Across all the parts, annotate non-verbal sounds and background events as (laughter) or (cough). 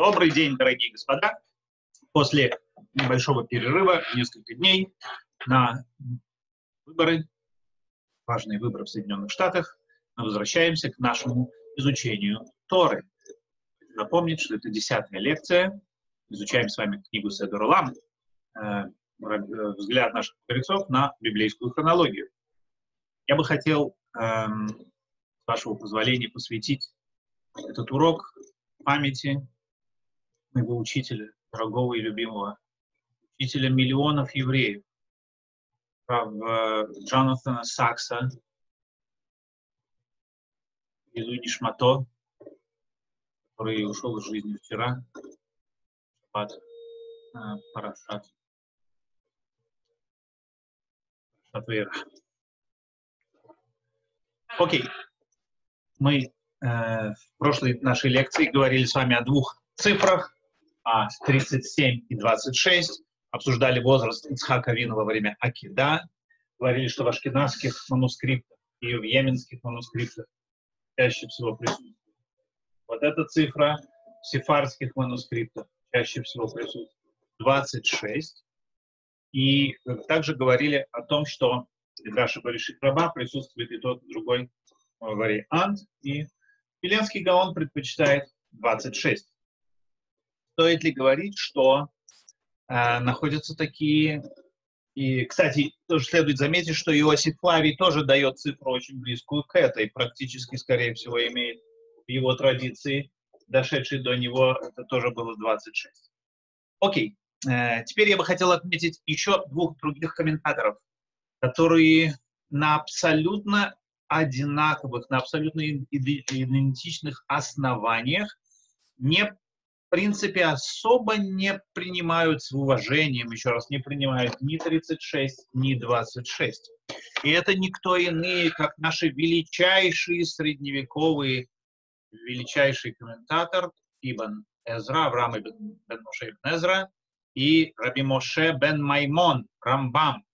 Добрый день, дорогие господа. После небольшого перерыва, несколько дней на выборы, важные выборы в Соединенных Штатах, мы возвращаемся к нашему изучению Торы. Напомнить, что это десятая лекция. Изучаем с вами книгу Седор Лам, э, взгляд наших мудрецов на библейскую хронологию. Я бы хотел, эм, с вашего позволения, посвятить этот урок памяти моего учителя, дорогого и любимого, учителя миллионов евреев, Джонатана Сакса, Илуи Нишмато, который ушел из жизни вчера, Шаббат, э, Парашат, Парашат Вера. Окей. Мы э, в прошлой нашей лекции говорили с вами о двух цифрах, а 37 и 26, обсуждали возраст Ицхака Вина во время Акида, говорили, что в ашкенадских манускриптах и в йеменских манускриптах чаще всего присутствует. Вот эта цифра в сефарских манускриптах чаще всего присутствует 26. И также говорили о том, что Мидраша Баришит Раба присутствует и тот, и другой вариант. И Веленский Гаон предпочитает 26 стоит ли говорить, что э, находятся такие... И, кстати, тоже следует заметить, что Иосиф Флавий тоже дает цифру очень близкую к этой, практически, скорее всего, имеет в его традиции, дошедшей до него, это тоже было 26. Окей, э, теперь я бы хотел отметить еще двух других комментаторов, которые на абсолютно одинаковых, на абсолютно идентичных основаниях не принципе, особо не принимают с уважением, еще раз, не принимают ни 36, ни 26. И это никто иные, как наши величайшие средневековые, величайший комментатор Ибн Эзра, Авраам ибн бен Моше ибн Эзра, и Раби Моше бен Маймон, Рамбам.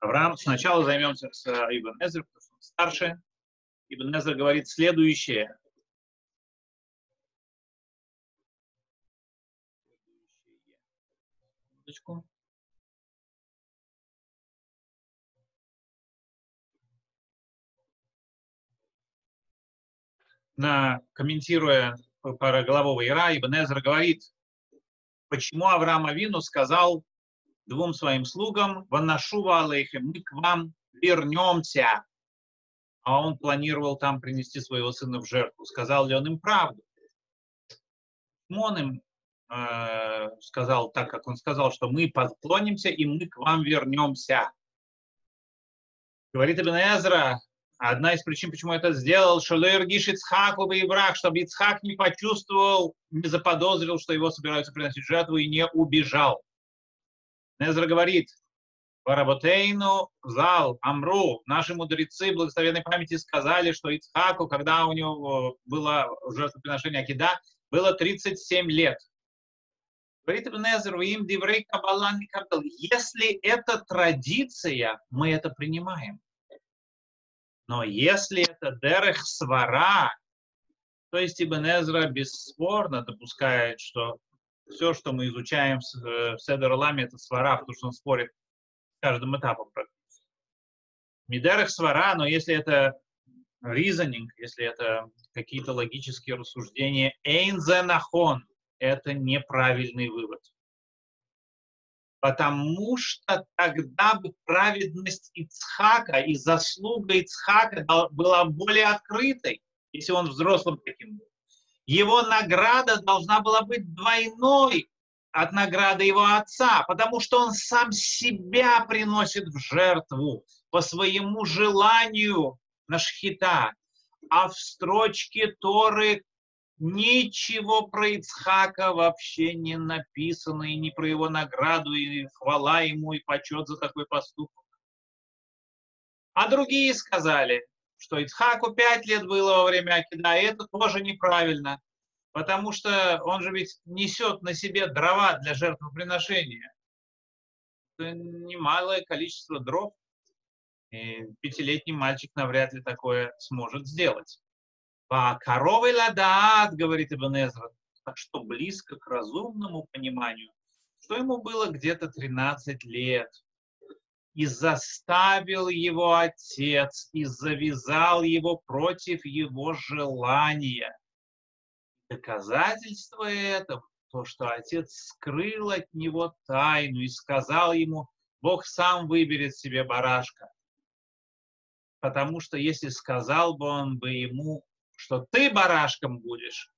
Авраам, сначала займемся с Ибн Эзра, потому что он старше. Ибн Эзра говорит следующее. Секундочку. На, комментируя про главу Ира, Ибн Эзра говорит, почему Авраам Авину сказал двум своим слугам, «Ванашува алейхем, мы к вам вернемся». А он планировал там принести своего сына в жертву. Сказал ли он им правду? Почему он им сказал так, как он сказал, что мы поклонимся и мы к вам вернемся. Говорит Ибн Эзра, одна из причин, почему это сделал, что Лоергиш Ицхаку и враг, чтобы Ицхак не почувствовал, не заподозрил, что его собираются приносить жертву и не убежал. Незра говорит, Ваработейну зал Амру, наши мудрецы благословенной памяти сказали, что Ицхаку, когда у него было жертвоприношение Акида, было 37 лет. Говорит Ибн Эзер, им диврей кабала Если это традиция, мы это принимаем. Но если это дерех свара, то есть Ибн Эзра бесспорно допускает, что все, что мы изучаем в э, Седер Ламе, это свара, потому что он спорит с каждым этапом практически. Мидерех свара, но если это reasoning, если это какие-то логические рассуждения, эйнзенахон, это неправильный вывод. Потому что тогда бы праведность Ицхака и заслуга Ицхака была более открытой, если он взрослым таким был. Его награда должна была быть двойной от награды его отца, потому что он сам себя приносит в жертву по своему желанию на шхита. А в строчке Торы Ничего про Ицхака вообще не написано, и не про его награду, и хвала ему, и почет за такой поступок. А другие сказали, что Ицхаку пять лет было во время Акида, и это тоже неправильно, потому что он же ведь несет на себе дрова для жертвоприношения. Это немалое количество дров, и пятилетний мальчик навряд ли такое сможет сделать. По коровой ладат, говорит Ибн Эзра, так что близко к разумному пониманию, что ему было где-то 13 лет. И заставил его отец, и завязал его против его желания. Доказательство этого то, что отец скрыл от него тайну и сказал ему, Бог сам выберет себе барашка. Потому что если сказал бы он бы ему, что ты барашком будешь,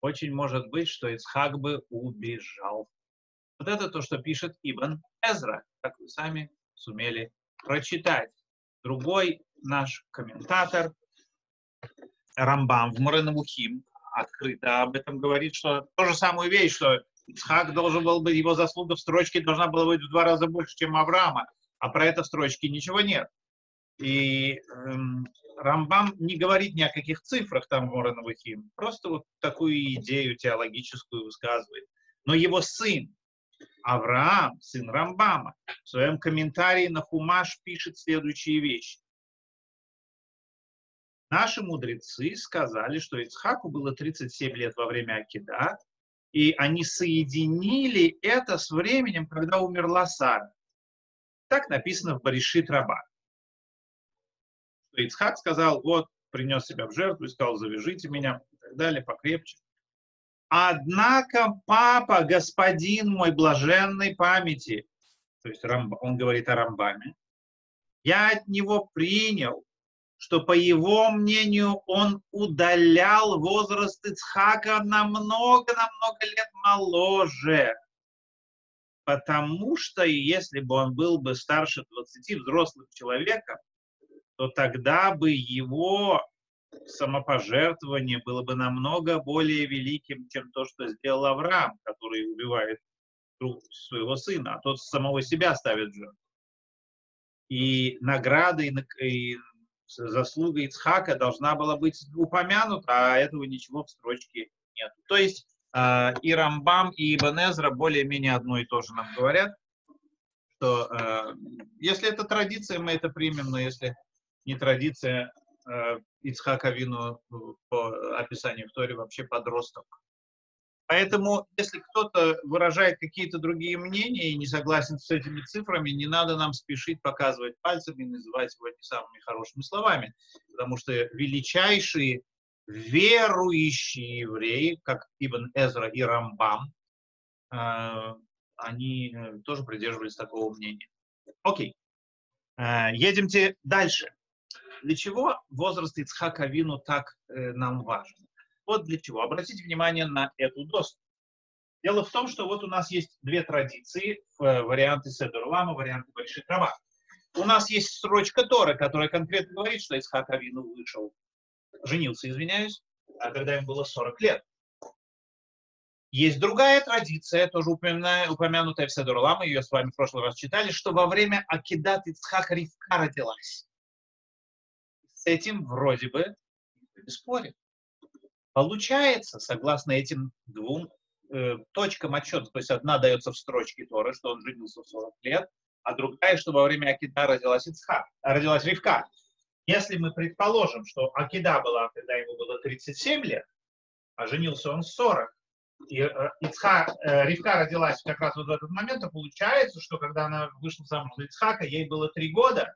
очень может быть, что Исхак бы убежал. Вот это то, что пишет Ибн Эзра, как вы сами сумели прочитать. Другой наш комментатор, Рамбам в Муренавухим, открыто об этом говорит, что то же самую вещь, что Ицхак должен был быть, его заслуга в строчке должна была быть в два раза больше, чем Авраама, а про это в строчке ничего нет. И эм, Рамбам не говорит ни о каких цифрах там Мороновахим, просто вот такую идею теологическую высказывает. Но его сын, Авраам, сын Рамбама, в своем комментарии на Хумаш пишет следующие вещи. Наши мудрецы сказали, что Ицхаку было 37 лет во время Акида, и они соединили это с временем, когда умерла Сара. Так написано в Баришит Раба. Что Ицхак сказал, вот, принес себя в жертву и сказал, завяжите меня, и так далее, покрепче. Однако папа, господин мой блаженной памяти, то есть он говорит о Рамбаме, я от него принял, что, по его мнению, он удалял возраст Ицхака намного-намного лет моложе. Потому что если бы он был бы старше 20 взрослых человека, то тогда бы его самопожертвование было бы намного более великим, чем то, что сделал Авраам, который убивает своего сына, а тот самого себя ставит жертву. И награды, и заслуга Ицхака должна была быть упомянута, а этого ничего в строчке нет. То есть э, и Рамбам, и Ибн более-менее одно и то же нам говорят, что э, если это традиция, мы это примем, но если не традиция, э, Ицхака Вину по описанию в Торе вообще подросток. Поэтому, если кто-то выражает какие-то другие мнения и не согласен с этими цифрами, не надо нам спешить показывать пальцами и называть его не самыми хорошими словами, потому что величайшие верующие евреи, как Ибн Эзра и Рамбам, э, они э, тоже придерживались такого мнения. Окей, э, едемте дальше. Для чего возраст Ицхака Вину так нам важен? Вот для чего. Обратите внимание на эту доску. Дело в том, что вот у нас есть две традиции, э, варианты Седурлама, варианты Больших Раба. У нас есть строчка Тора, которая конкретно говорит, что Исхак Авину вышел, женился, извиняюсь, а когда ему было 40 лет. Есть другая традиция, тоже упомянутая в Седурлама, ее с вами в прошлый раз читали, что во время Акидат Ицхака Ривка родилась. Этим вроде бы не спорит. Получается, согласно этим двум э, точкам отсчета, то есть одна дается в строчке Торы, что он женился в 40 лет, а другая, что во время Акида родилась Ицхак, родилась Ривка. Если мы предположим, что Акида была, когда ему было 37 лет, а женился он в 40, и э, Ицха, э, Ривка родилась как раз вот в этот момент, то получается, что когда она вышла замуж за Ицхака, ей было 3 года,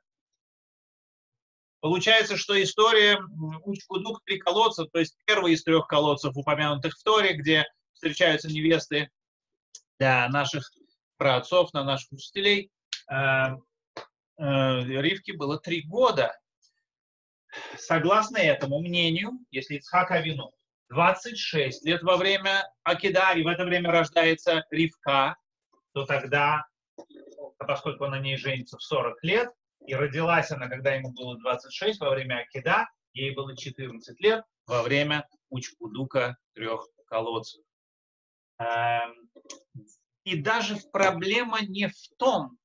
Получается, что история Учкудук три колодца, то есть первый из трех колодцев, упомянутых в Торе, где встречаются невесты для наших праотцов, на наших учителей, э, э, Ривке было три года. Согласно этому мнению, если Ицхак Авину 26 лет во время Акида, и в это время рождается Ривка, то тогда, поскольку он на ней женится в 40 лет, и родилась она, когда ему было 26, во время Акида, ей было 14 лет, во время Учкудука трех колодцев. Эм, и даже проблема не в том,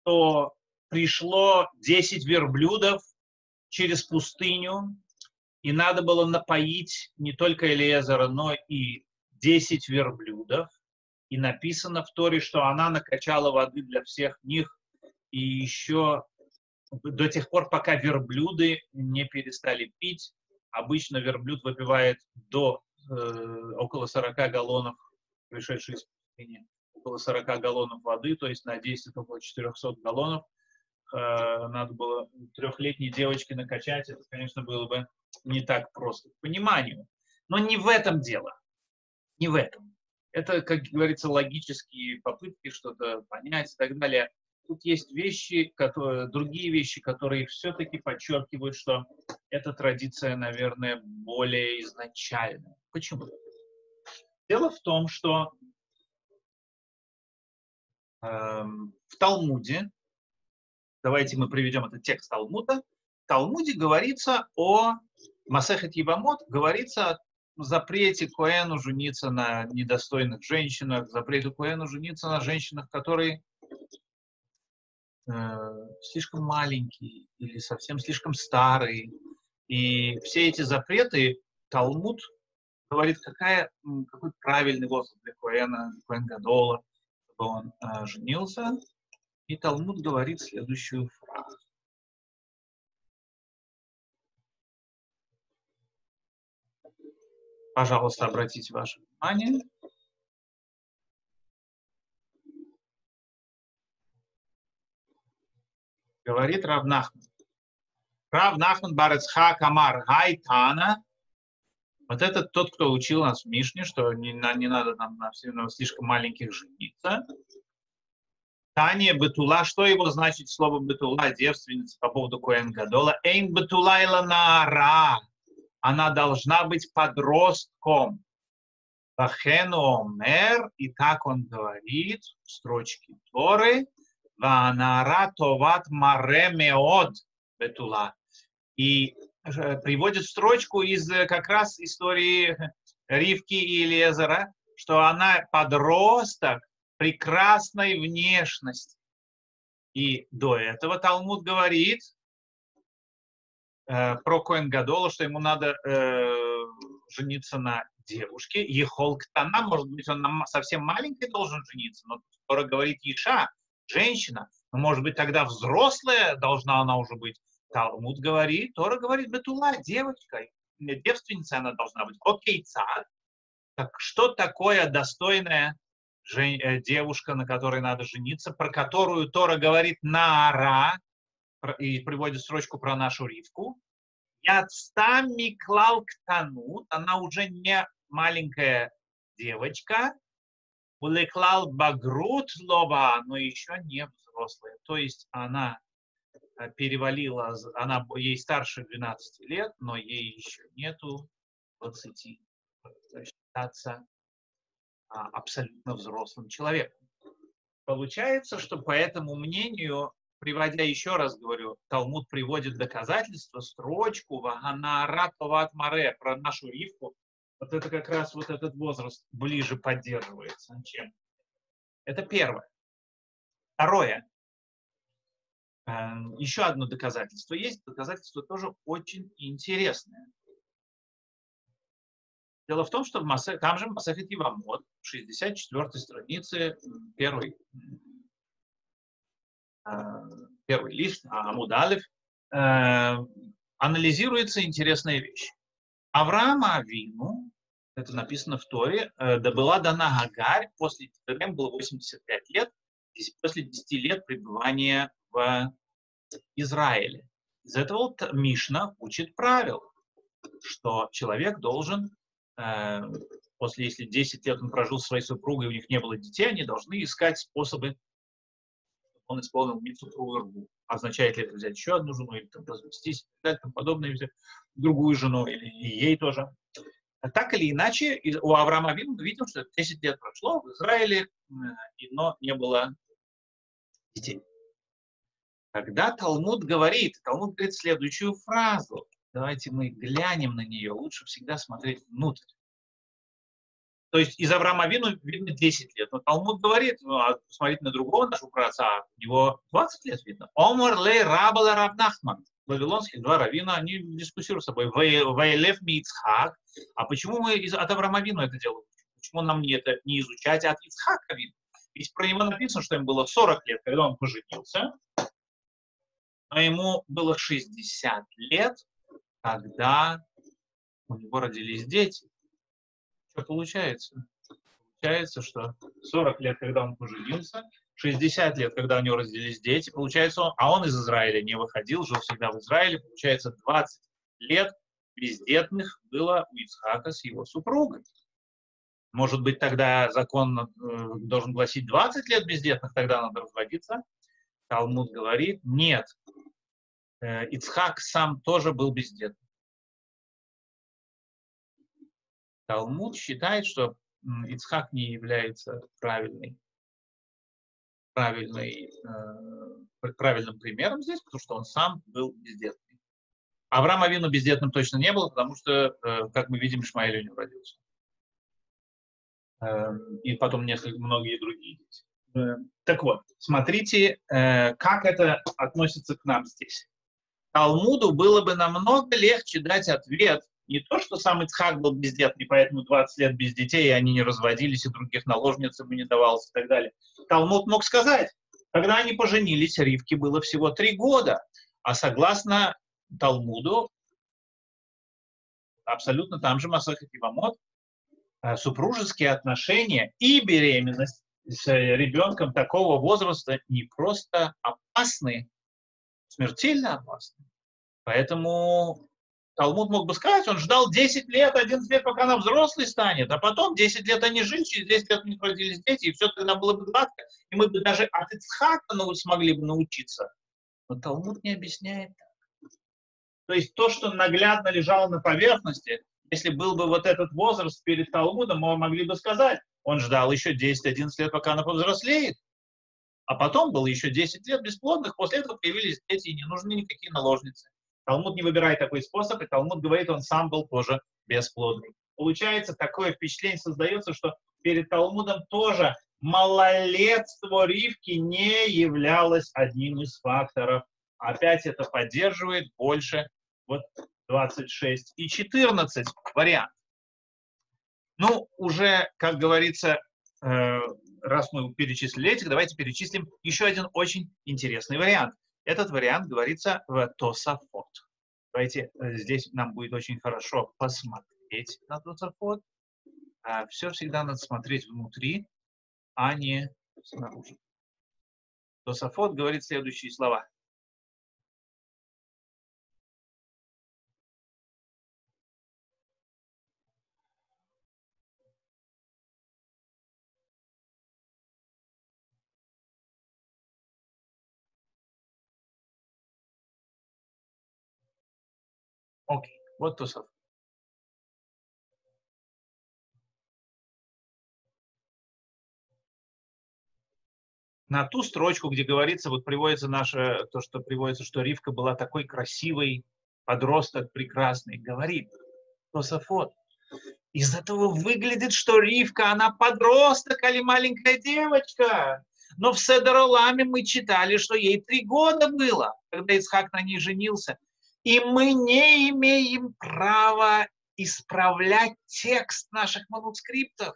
что пришло 10 верблюдов через пустыню, и надо было напоить не только Элиезера, но и 10 верблюдов. И написано в Торе, что она накачала воды для всех них, и еще до тех пор, пока верблюды не перестали пить. Обычно верблюд выпивает до э, около 40 галлонов, пришедшие из пустыни, около 40 галлонов воды, то есть на 10 это около 400 галлонов. Э, надо было трехлетней девочке накачать, это, конечно, было бы не так просто к пониманию. Но не в этом дело. Не в этом. Это, как говорится, логические попытки что-то понять и так далее. Тут есть вещи, которые, другие вещи, которые все-таки подчеркивают, что эта традиция, наверное, более изначальная. Почему? Дело в том, что э, в Талмуде, давайте мы приведем этот текст Талмуда, в Талмуде говорится о Масехет Ебамот, говорится о запрете Коэну жениться на недостойных женщинах, запрете Коэну жениться на женщинах, которые слишком маленькие или совсем слишком старые. И все эти запреты Талмуд говорит, какая, какой правильный возраст для Коэна, Коэн Гадола, чтобы он э, женился. И Талмуд говорит следующую фразу. Пожалуйста, обратите ваше внимание. Говорит Рав Нахман. Рав Нахман Барецха Камар Гайтана. Вот это тот, кто учил нас в Мишне, что не, не надо нам на, на слишком маленьких жениться. Таня Бетула, что его значит слово Бетула, девственница по поводу Коэн Гадола? Эйн Бетула Иланара она должна быть подростком. Вахену омер, и так он говорит в строчке Торы, Ванара товат маре меод бетула. И э, приводит строчку из э, как раз истории Ривки и Лезера, что она подросток прекрасной внешности. И до этого Талмуд говорит, э, про Коэн Гадола, что ему надо э, жениться на девушке. Ехол Ктана, может быть, он совсем маленький должен жениться, но скоро говорит Иша, женщина. Но, может быть, тогда взрослая должна она уже быть. Талмуд говорит, Тора говорит, Бетула, девочка, девственница она должна быть. Окей, царь. Так что такое достойная жен... Э, девушка, на которой надо жениться, про которую Тора говорит Наара, и приводит строчку про нашу Ривку. Яцта Миклал Ктанут, она уже не маленькая девочка, Улеклал Багрут Лова, но еще не взрослая. То есть она э, перевалила, она ей старше 12 лет, но ей еще нету 20. Считаться а, абсолютно взрослым человеком. Получается, что по этому мнению приводя еще раз говорю, Талмуд приводит доказательства, строчку Ваганаратоват Маре про нашу ривку. Вот это как раз вот этот возраст ближе поддерживается, чем. Это первое. Второе. Эм, еще одно доказательство есть. Доказательство тоже очень интересное. Дело в том, что в Масе, там же Масахет Ивамот, 64 странице, первый Э, первый лист, Амудалев, э, анализируется интересная вещь. Авраама Авину, это написано в Торе, э, да была дана Гагарь, после которой было 85 лет, после 10 лет пребывания в Израиле. Из этого вот Мишна учит правило, что человек должен, после, если 10 лет он прожил со своей супругой, у них не было детей, они должны искать способы он исполнил митцу рву. Означает ли это взять еще одну жену, или там развестись, и так далее, подобное, взять другую жену, или и ей тоже. Так или иначе, у Авраама Вину мы видим, что 10 лет прошло в Израиле, но не было детей. Когда Талмуд говорит, Талмуд говорит следующую фразу, давайте мы глянем на нее, лучше всегда смотреть внутрь. То есть из Авраама Вину видно 10 лет. Но Талмуд говорит, ну, а посмотрите на другого нашего праотца, у него 20 лет видно. Омар лей рабала Равнахман. Вавилонских два равина, они дискуссируют с собой. Вайлев Мицхак. А почему мы из, от Авраама Вину это делаем? Почему нам не это не изучать, а от Ицхака Вину? Ведь про него написано, что ему было 40 лет, когда он поженился, но ему было 60 лет, когда у него родились дети. Что получается? Получается, что 40 лет, когда он поженился, 60 лет, когда у него родились дети, получается, он, а он из Израиля не выходил, жил всегда в Израиле, получается, 20 лет бездетных было у Ицхака с его супругой. Может быть, тогда закон э, должен гласить 20 лет бездетных, тогда надо разводиться. Талмуд говорит, нет, э, Ицхак сам тоже был бездетным. Талмуд считает, что Ицхак не является правильной, правильной, э, правильным примером здесь, потому что он сам был бездетный. Авраам Авину бездетным точно не был, потому что, э, как мы видим, Ишмаэль у него родился. Э, и потом несколько, многие другие дети. Э, так вот, смотрите, как это относится к нам здесь. Талмуду было бы намного легче дать ответ не то, что сам Ицхак был бездетный, поэтому 20 лет без детей, и они не разводились, и других наложниц ему не давалось и так далее. Талмуд мог сказать, когда они поженились, Ривке было всего три года, а согласно Талмуду, абсолютно там же Масахат Ивамот, э, супружеские отношения и беременность с ребенком такого возраста не просто опасны, смертельно опасны. Поэтому Талмуд мог бы сказать, он ждал 10 лет, 11 лет, пока она взрослый станет, а потом 10 лет они жили, через 10 лет у них родились дети, и все тогда было бы гладко, и мы бы даже от Ицхака смогли бы научиться. Но Талмуд не объясняет. То есть то, что наглядно лежало на поверхности, если был бы вот этот возраст перед Талмудом, мы могли бы сказать, он ждал еще 10-11 лет, пока она повзрослеет, а потом было еще 10 лет бесплодных, после этого появились дети, и не нужны никакие наложницы. Талмуд не выбирает такой способ, и Талмуд говорит, он сам был тоже бесплодный. Получается, такое впечатление создается, что перед Талмудом тоже малолетство Ривки не являлось одним из факторов. Опять это поддерживает больше вот 26 и 14 вариант. Ну, уже, как говорится, э, раз мы перечислили этих, давайте перечислим еще один очень интересный вариант. Этот вариант говорится в Тосафот. Давайте э, здесь нам будет очень хорошо посмотреть на Тосафот. А все всегда надо смотреть внутри, а не снаружи. Тосафот говорит следующие слова. Окей, вот Тосов. На ту строчку, где говорится, вот приводится наше, то, что приводится, что Ривка была такой красивой, подросток прекрасный, говорит Тософот. Из этого выглядит, что Ривка, она подросток или маленькая девочка. Но в Седороламе мы читали, что ей три года было, когда Исхак на ней женился. И мы не имеем права исправлять текст наших манускриптов.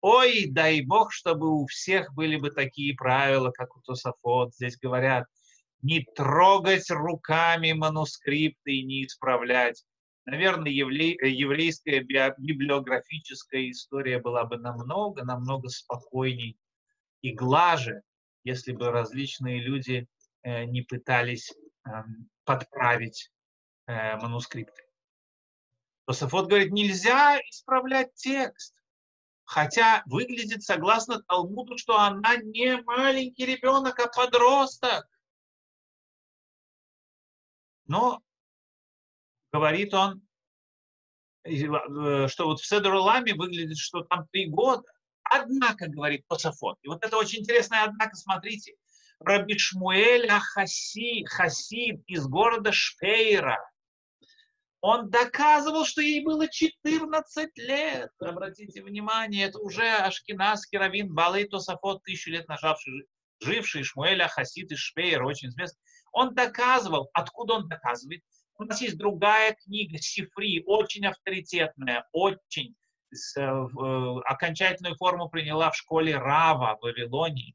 Ой, дай бог, чтобы у всех были бы такие правила, как у Тософот. Здесь говорят, не трогать руками манускрипты и не исправлять. Наверное, еврейская библиографическая история была бы намного, намного спокойней и глаже, если бы различные люди э, не пытались подправить э, манускрипты. Тософот говорит, нельзя исправлять текст. Хотя выглядит, согласно Талмуду, что она не маленький ребенок, а подросток. Но, говорит он, э, что вот в Седруламе выглядит, что там три года. Однако, говорит Тософот, и вот это очень интересное, однако, смотрите, Раби Шмуэль Ахаси, Хасид из города Шпейра. Он доказывал, что ей было 14 лет. Обратите внимание, это уже ашкенадский раввин Балей Тосафот, тысячу лет нажавший, живший Шмуэль Ахасид из Шпейра, очень известный. Он доказывал. Откуда он доказывает? У нас есть другая книга, Сифри, очень авторитетная, очень э, э, окончательную форму приняла в школе Рава в Вавилонии.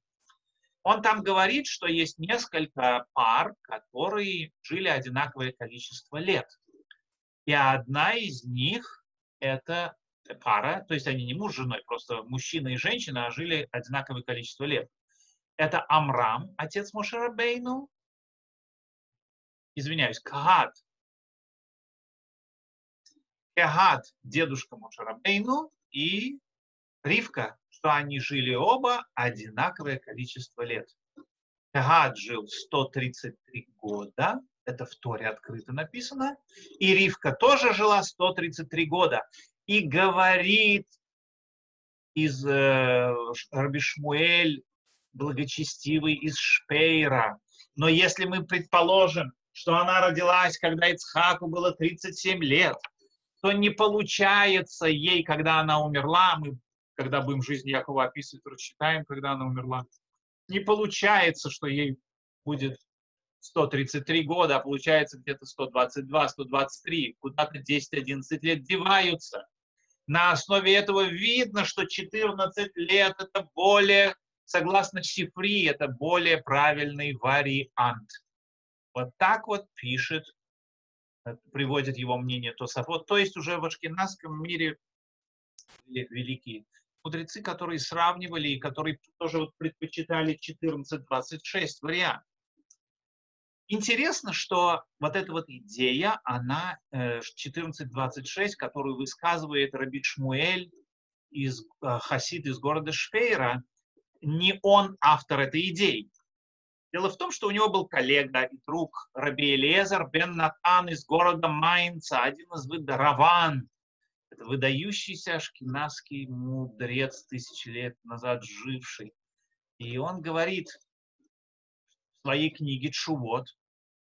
Он там говорит, что есть несколько пар, которые жили одинаковое количество лет. И одна из них – это пара, то есть они не муж с женой, просто мужчина и женщина жили одинаковое количество лет. Это Амрам, отец Мошерабейну, извиняюсь, Кагат, Кагат, дедушка Мошерабейну, и Ривка, что они жили оба одинаковое количество лет. Кагат жил 133 года, это в Торе открыто написано, и Ривка тоже жила 133 года. И говорит из э, Рабишмуэль, благочестивый из Шпейра. Но если мы предположим, что она родилась, когда Ицхаку было 37 лет, то не получается ей, когда она умерла, мы когда будем жизнь Якова описывать, рассчитаем, когда она умерла. Не получается, что ей будет 133 года, а получается где-то 122, 123, куда-то 10-11 лет деваются. На основе этого видно, что 14 лет это более, согласно Шифри, это более правильный вариант. Вот так вот пишет, э, приводит его мнение Тософот. То есть уже в ашкенадском мире великие мудрецы, которые сравнивали и которые тоже вот предпочитали 14-26 вариант. Интересно, что вот эта вот идея, она 14.26, э, которую высказывает Раби Шмуэль из э, Хасид из города Швейра, не он автор этой идеи. Дело в том, что у него был коллега и друг Раби Элиезер бен Натан из города Майнца, один из Раван, это выдающийся ашкенадский мудрец, тысячи лет назад живший. И он говорит в своей книге Чувот,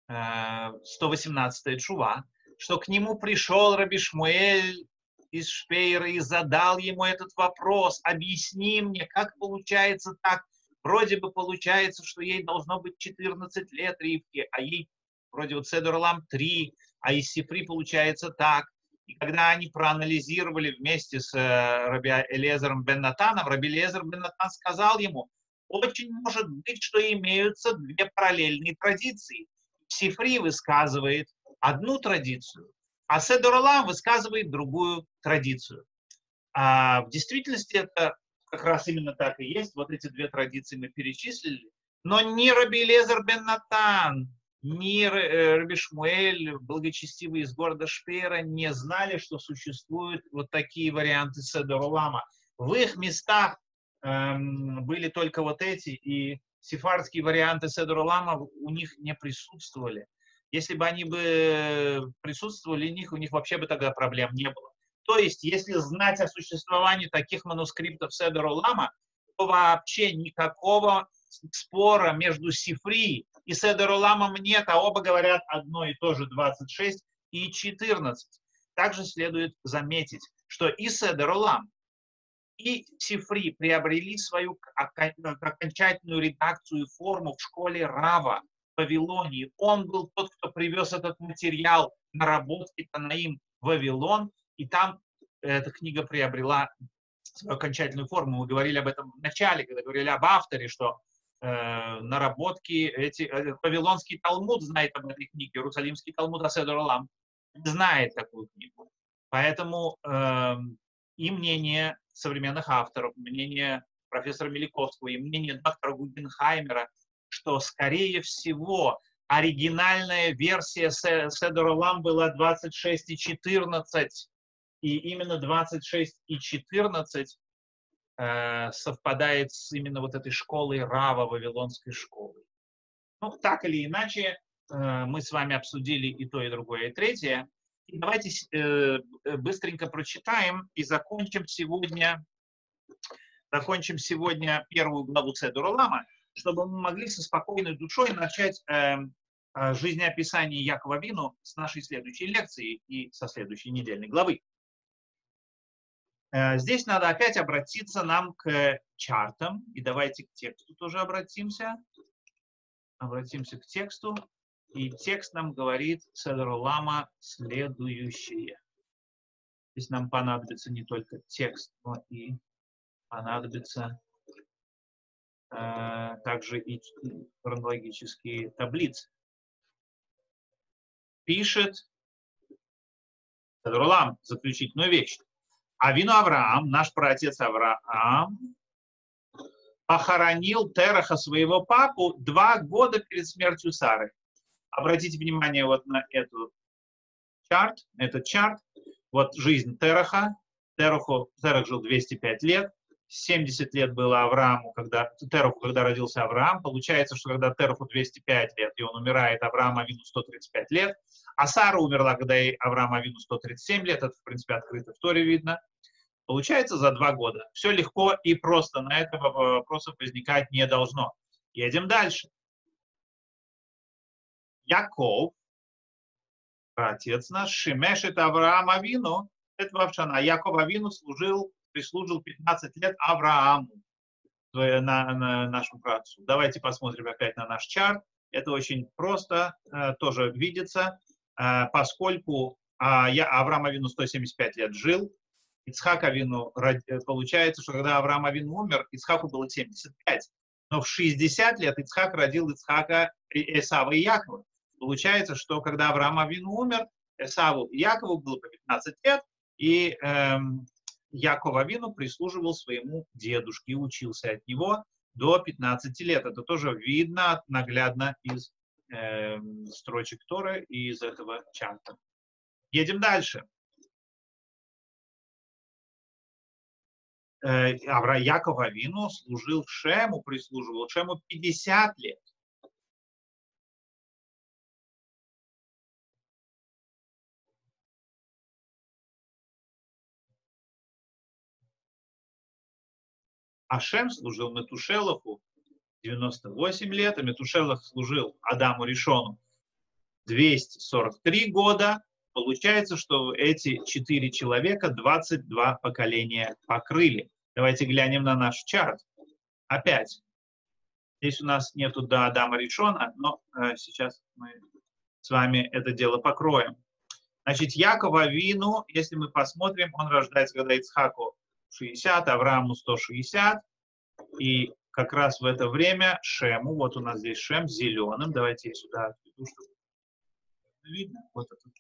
118 Чува, что к нему пришел Раби Шмуэль из Шпейра и задал ему этот вопрос. Объясни мне, как получается так? Вроде бы получается, что ей должно быть 14 лет Ривки, а ей вроде вот Седор Лам 3, а из Сифри получается так. И когда они проанализировали вместе с э, Раби Элезером бен Натаном, Раби Элезер бен сказал ему, очень может быть, что имеются две параллельные традиции. Сифри высказывает одну традицию, а Седор Олам высказывает другую традицию. А в действительности это как раз именно так и есть. Вот эти две традиции мы перечислили. Но ни Раби Лезер бен ни э, Раби Шмуэль, благочестивый из города Шпера, не знали, что существуют вот такие варианты Седорулама. В их местах эм, были только вот эти, и сефардские варианты Седорулама у них не присутствовали. Если бы они бы присутствовали, у них, у них вообще бы тогда проблем не было. То есть, если знать о существовании таких манускриптов Седорулама, то вообще никакого спора между Сифри и Седоруламом нет, а оба говорят одно и то же 26 и 14. Также следует заметить, что и Седорулам, и Сифри приобрели свою окончательную редакцию и форму в школе Рава в Вавилонии. Он был тот, кто привез этот материал наработки Танаим в Вавилон, и там эта книга приобрела свою окончательную форму. Мы говорили об этом в начале, когда говорили об авторе, что э, наработки, эти, э, Вавилонский Талмуд знает об этой книге, Иерусалимский Талмуд Аседор Алам знает такую книгу. Поэтому э, и мнение современных авторов, мнение профессора Меликовского и мнение доктора Гугенхаймера, что, скорее всего, оригинальная версия Седора Лам была 26 и 14, и именно 26 и 14 Э, совпадает с именно вот этой школой Рава, Вавилонской школы. Ну, так или иначе, э, мы с вами обсудили и то, и другое, и третье. И давайте э, быстренько прочитаем и закончим сегодня, закончим сегодня первую главу Цедура Лама, чтобы мы могли со спокойной душой начать жизнеописание Якова Вину с нашей следующей лекции и со следующей недельной главы. Э, здесь надо опять обратиться нам к чартам. И давайте к тексту тоже обратимся. Обратимся к тексту. И текст нам говорит Седрулама следующее. Здесь нам понадобится не только текст, но и понадобится э, также и хронологические таблицы. Пишет Седрулам заключительную вещь. Авину Авраам, наш праотец Авраам, похоронил Тераха, своего папу, два года перед смертью Сары. Обратите внимание вот на эту чарт, этот чарт. Вот жизнь Тераха. Тераху, Терах жил 205 лет. 70 лет было Аврааму, когда, Тераху, когда родился Авраам. Получается, что когда Тераху 205 лет, и он умирает, Авраам Авину 135 лет. А Сара умерла, когда и Авраам Авину 137 лет. Это, в принципе, открыто в Торе видно. Получается за два года. Все легко и просто. На это вопросов возникать не должно. Едем дальше. Яков, отец наш, Шимешет Авраам Авину, это Вавшана. Яков Авину служил, прислужил 15 лет Аврааму, на, на нашему працу. Давайте посмотрим опять на наш чарт. Это очень просто, э, тоже видится, э, поскольку э, я, Авраам Авину 175 лет жил, Ицхак Авину, получается, что когда Авраам Авину умер, Ицхаку было 75. Но в 60 лет Ицхак родил Ицхака, Исава и Якова. Получается, что когда Авраам Авину умер, Исаву и Якову было по 15 лет, и эм, Яков Авину прислуживал своему дедушке и учился от него до 15 лет. Это тоже видно наглядно из э, строчек Торы и из этого чарта. Едем дальше. Авра Яков Авину служил Шему, прислуживал Шему 50 лет. Ашем служил Метушелаху 98 лет, а Метушелах служил Адаму Ришону 243 года. Получается, что эти четыре человека 22 поколения покрыли. Давайте глянем на наш чарт. Опять. Здесь у нас нету до Адама Ришона, но э, сейчас мы с вами это дело покроем. Значит, Якова Вину, если мы посмотрим, он рождается, когда Ицхаку 60, Аврааму 160. И как раз в это время Шему, вот у нас здесь Шем зеленым, давайте я сюда отведу, чтобы видно. Вот этот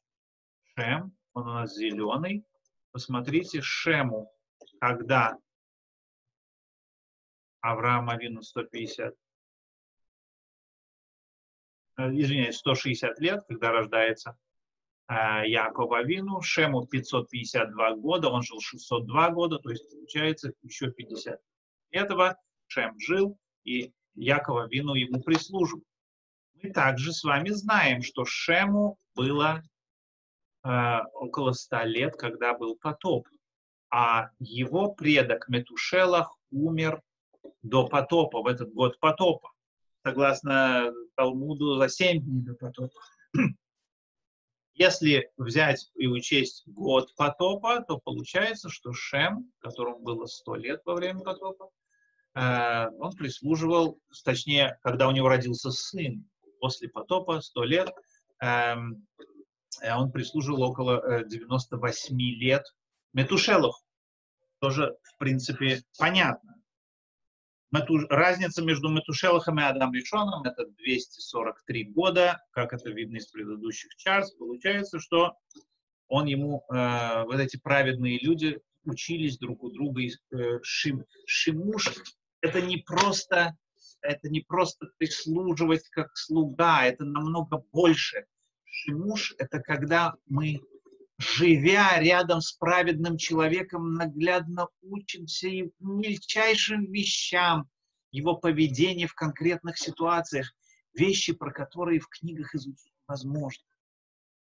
Шем, он у нас зеленый. Посмотрите, Шему, когда Авраам Авину 150, э, извиняюсь, 160 лет, когда рождается Э, Якова Авину, Шему 552 года, он жил 602 года, то есть получается еще 50. Этого Шем жил, и Якова Вину ему прислуживал. Мы также с вами знаем, что Шему было э, около 100 лет, когда был потоп, а его предок Метушелах умер до потопа, в этот год потопа, согласно Талмуду, за 7 дней до потопа. (clears throat) Если взять и учесть год потопа, то получается, что Шем, которому было 100 лет во время потопа, э, он прислуживал, точнее, когда у него родился сын после потопа, 100 лет, эм, он прислуживал около 98 э, лет Метушелах. Тоже, в принципе, понятно. Разница между Метушелахом и Адам Ришоном это 243 года, как это видно из предыдущих чарс. Получается, что он ему, э, вот эти праведные люди учились друг у друга. Э, шим, шимуш это не просто это не просто прислуживать как слуга, это намного больше. Шимуш — это когда мы, живя рядом с праведным человеком, наглядно учимся и мельчайшим вещам, его поведение в конкретных ситуациях, вещи, про которые в книгах изучить возможно.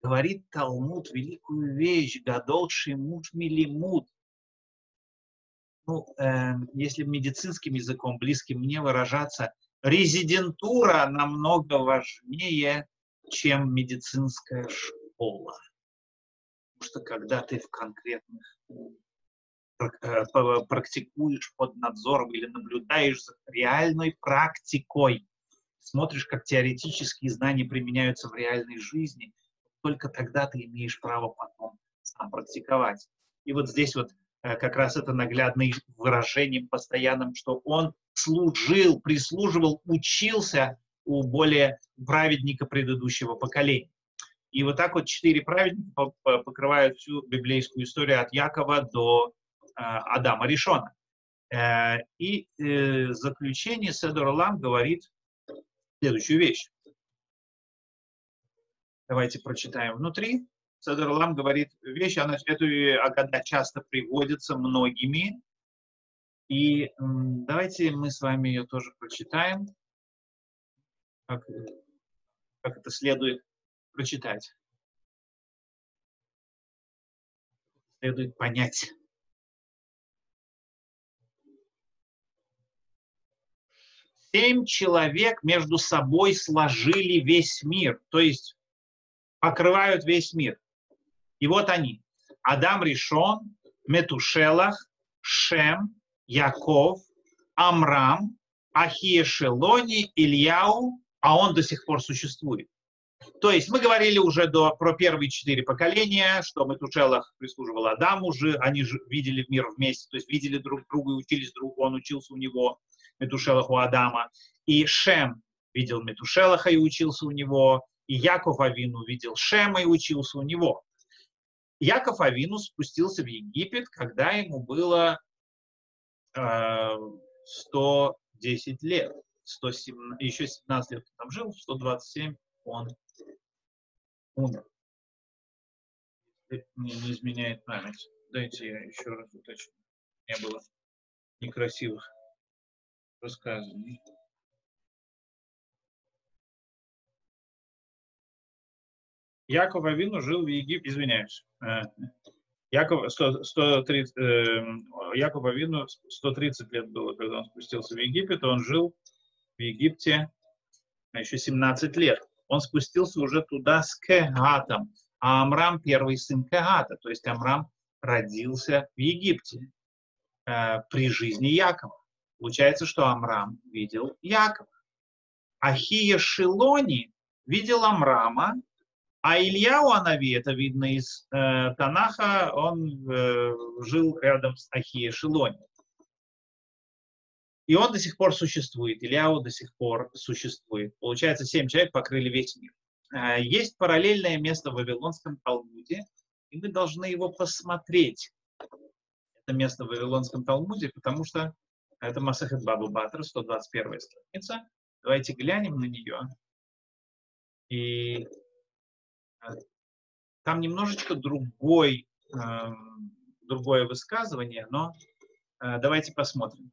Говорит Талмуд великую вещь, гадол шимуш милимуд. Ну, э, если медицинским языком, близким мне выражаться, резидентура намного важнее, чем медицинская школа. Потому что когда ты в конкретных Э, практикуешь под надзором или наблюдаешь за реальной практикой, смотришь, как теоретические знания применяются в реальной жизни, только тогда ты имеешь право потом сам практиковать. И вот здесь вот э, как раз это наглядное выражение постоянным, что он служил, прислуживал, учился у более праведника предыдущего поколения. И вот так вот четыре праведника покрывают всю библейскую историю от Якова до э, Адама Ришона. Э, и э, заключение Седор Лам говорит следующую вещь. Давайте прочитаем внутри. Седор Лам говорит вещь, она, эту Агада часто приводится многими. И давайте мы с вами ее тоже прочитаем, как, как это следует прочитать. Следует понять. Семь человек между собой сложили весь мир, то есть покрывают весь мир. И вот они. Адам Ришон, Метушелах, Шем, Яков, Амрам, Ахия Шелони, Ильяу, а он до сих пор существует. То есть мы говорили уже до, про первые четыре поколения, что Метушелах прислуживал Адаму, же, они же видели мир вместе, то есть видели друг друга и учились друг, он учился у него, Метушелах у Адама. И Шем видел Метушелаха и учился у него, и Яков Авину видел Шема и учился у него. Яков Авину спустился в Египет, когда ему было э, 110 лет. 107, еще 17 лет он там жил, 127 он умер. Мне не изменяет память. Дайте я еще раз уточню. Не было некрасивых высказываний. Яков Авину жил в Египте, извиняюсь, э, Яков, 100, 130, э, Яков Авину 130 лет было, когда он спустился в Египет, он жил в Египте еще 17 лет. Он спустился уже туда с Кегатом, а Амрам первый сын Кегата, то есть Амрам родился в Египте э, при жизни Якова. Получается, что Амрам видел Якова. Ахия Шилони видел Амрама, а Илья у Анави, это видно из э, Танаха, он э, жил рядом с Ахией Шилони. И он до сих пор существует, Ильяу до сих пор существует. Получается, семь человек покрыли весь мир. Э, есть параллельное место в Вавилонском Талмуде, и мы должны его посмотреть. Это место в Вавилонском Талмуде, потому что это Масахет Баба Батра, 121 страница. Давайте глянем на нее. И там немножечко другой, э, другое высказывание, но э, давайте посмотрим.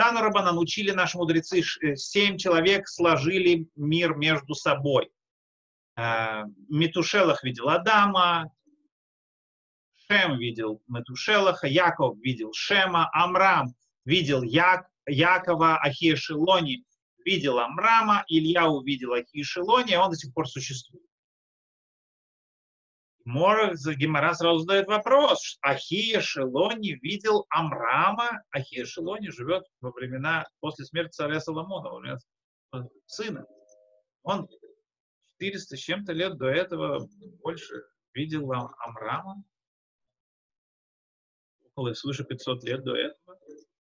Тану Рабанан учили наши мудрецы, э, семь человек сложили мир между собой. Э, Метушелах видел Адама, Шем видел Метушелаха, Яков видел Шема, Амрам видел Як, Якова, Ахиешелони видел Амрама, Илья увидел Ахиешелони, и он до сих пор существует. Мора Гимара сразу задает вопрос. Ахия Шелони видел Амрама. Ахия Шелони живет во времена после смерти царя Соломона, во времена сына. Он 400 с чем-то лет до этого больше видел Амрама. Около свыше 500 лет до этого.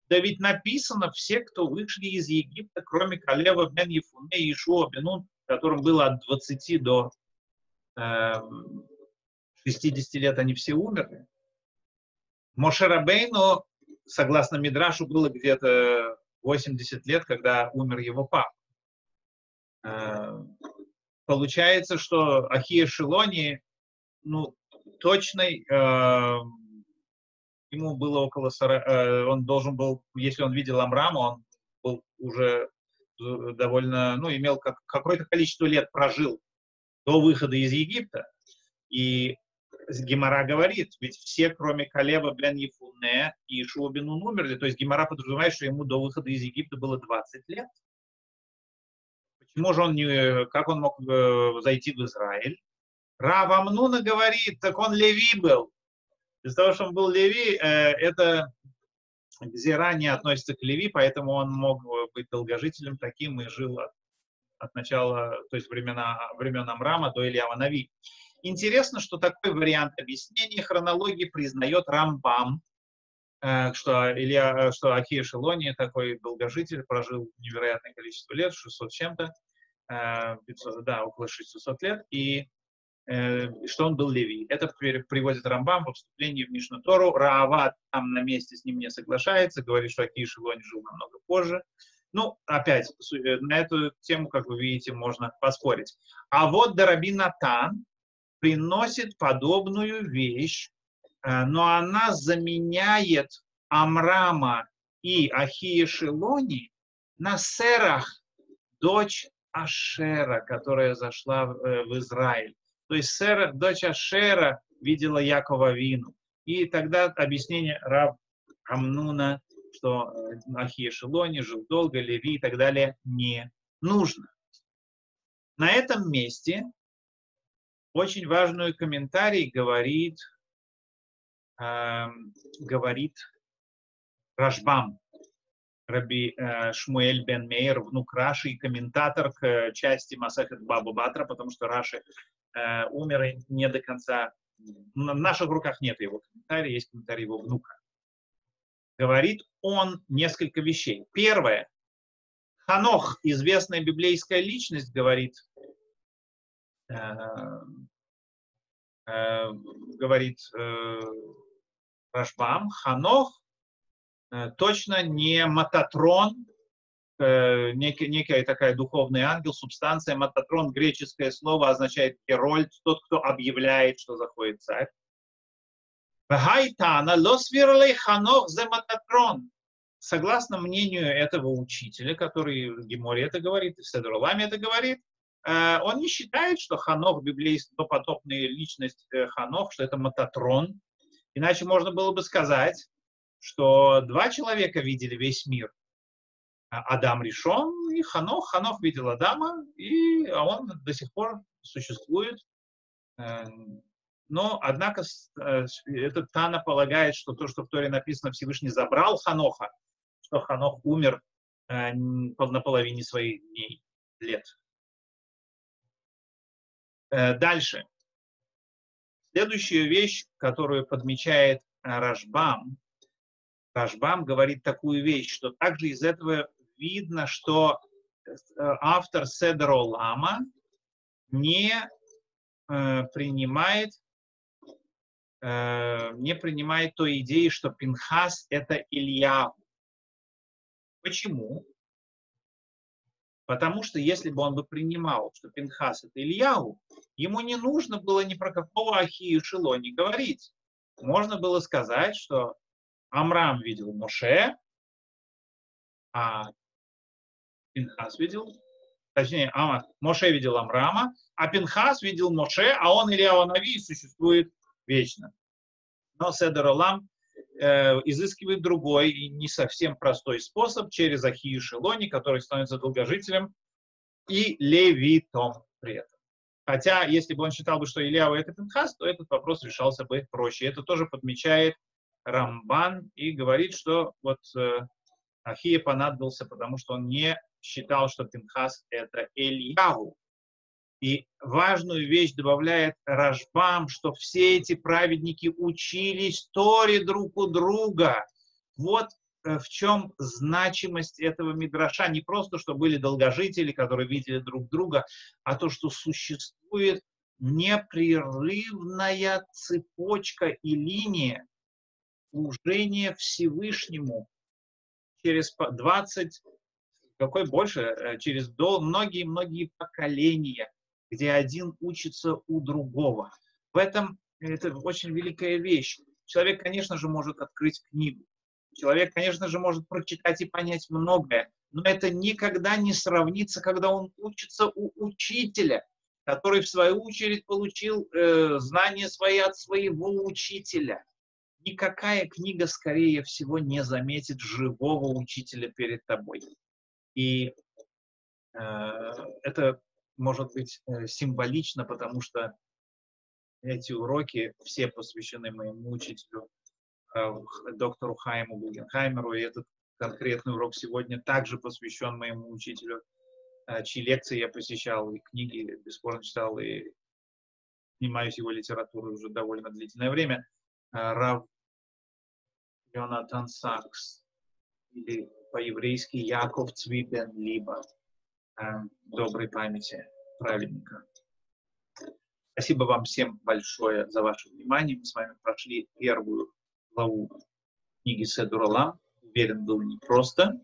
Да ведь написано, все, кто вышли из Египта, кроме Калева бен Ефуне и Ишуа бенун, которым было от 20 до э, 60 лет они все умерли. Мошерабейну, согласно Мидрашу, было где-то 80 лет, когда умер его папа. Э, получается, что Ахия Шилони, ну, точный, э, ему было около 40, э, он должен был, если он видел Амрама, он был уже довольно, ну, имел как, какое-то количество лет прожил до выхода из Египта. И Гемора говорит, ведь все, кроме Калева бен Ефуне и Ишуа умерли. То есть Гемора подразумевает, что ему до выхода из Египта было 20 лет. Почему же он не, как он мог э, зайти в Израиль? Рав Амнуна говорит, так он Леви был. Из-за того, что он был Леви, э, это Гзира не относится к Леви, поэтому он мог быть долгожителем таким и жил от, от начала, то есть времена, времен Амрама до Ильява Нави. Интересно, что такой вариант объяснения хронологии признает Рамбам, э, что, Илья, э, что Акия Шелони, такой долгожитель, прожил невероятное количество лет, 600 чем-то, 500, э, да, около 600 лет, и что он был леви. Это приводит Рамбам в вступлении в Мишну Тору. Раават там на месте с ним не соглашается, говорит, что Акиш Илони жил намного позже. Ну, опять, на эту тему, как вы видите, можно поспорить. А вот Дарабин Натан приносит подобную вещь, э, но она заменяет Амрама и Ахия Шилони на Серах, дочь Ашера, которая зашла в э, Израиль. То есть Сера, дочь Ашера видела Якова Вину. И тогда объяснение Раб Амнуна, что Ахия Шилони жил долго, Леви и так далее, не нужно. На этом месте очень важный комментарий говорит, э, говорит Рашбам, Раби э, Шмуэль бен Мейер, внук Раши и комментатор к э, части Масахет Баба Батра, потому что Раши э, умер и не до конца. В наших руках нет его комментария, есть комментарий его внука. Говорит он несколько вещей. Первое. Ханох, известная библейская личность, говорит, говорит э, Рашбам, Ханох Э, точно не Мататрон, э, некий, некая такая духовный ангел, субстанция. Мататрон, греческое слово, означает Герольд, тот, кто объявляет, что заходит царь. Гайтана лосвирлей ханох за Мататрон. Согласно мнению этого учителя, который в Геморе это говорит, в Седруламе это говорит, э, он не считает, что Ханох, библейская допотопная личность Ханох, что это Мататрон. Иначе можно было бы сказать, что два человека видели весь мир. А, Адам решен и Ханох. Ханох видел Адама, и а он до сих пор существует. Эм, но, однако, э, этот Тана полагает, что то, что в Торе написано, Всевышний забрал Ханоха, что Ханох умер э, на половине своих дней, лет. Э, дальше. Следующая вещь, которую подмечает Рашбам, Рашбам говорит такую вещь, что также из этого видно, что э, автор Седро Лама не э, принимает э, не принимает той идеи, что Пинхас это Илья. Почему? Потому что если бы он бы принимал, что Пинхас это Ильяу, ему не нужно было ни про какого Ахию Шило не говорить. Можно было сказать, что Амрам видел Моше, а Пинхас видел, точнее, а, Моше видел Амрама, а Пинхас видел Моше, а он Илья Нави существует вечно. Но Седер Олам э, изыскивает другой и не совсем простой способ через Ахию Шелони, который становится долгожителем, и левитом при этом. Хотя, если бы он считал бы, что Ильяу это Пинхас, то этот вопрос решался бы проще. Это тоже подмечает Рамбан и говорит, что вот э, Ахия понадобился, потому что он не считал, что Пинхас это Эльяву. И важную вещь добавляет Рашбам, что все эти праведники учились Торе друг у друга. Вот э, в чем значимость этого мидраша. Не просто, что были долгожители, которые видели друг друга, а то, что существует непрерывная цепочка и линия служение Всевышнему через 20, какой больше, э, через многие-многие поколения, где один учится у другого. В этом это очень великая вещь. Человек, конечно же, может открыть книгу. Человек, конечно же, может прочитать и понять многое, но это никогда не сравнится, когда он учится у учителя, который, в свою очередь, получил э, знания свои от своего учителя никакая книга, скорее всего, не заметит живого учителя перед тобой. И э, это может быть э, символично, потому что эти уроки все посвящены моему учителю, э, доктору Хайму Гугенхаймеру, и этот конкретный урок сегодня также посвящен моему учителю, э, чьи лекции я посещал, и книги бесспорно читал, и занимаюсь его литературой уже довольно длительное время. Рав Йонатан Сакс, или по-еврейски Яков Цвибен, либо э, доброй памяти праведника. Спасибо вам всем большое за ваше внимание. Мы с вами прошли первую главу книги Седуралам. Уверен, было непросто.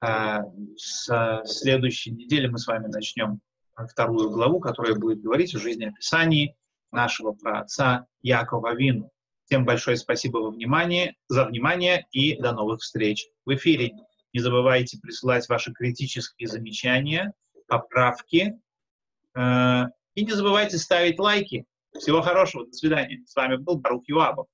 А, с следующей недели мы с вами начнем вторую главу, которая будет говорить о жизнеописании нашего праотца Якова Вину. Всем большое спасибо во внимание, за внимание и до новых встреч в эфире. Не забывайте присылать ваши критические замечания, поправки. Э, и не забывайте ставить лайки. Всего хорошего, до свидания. С вами был Барух Юабов.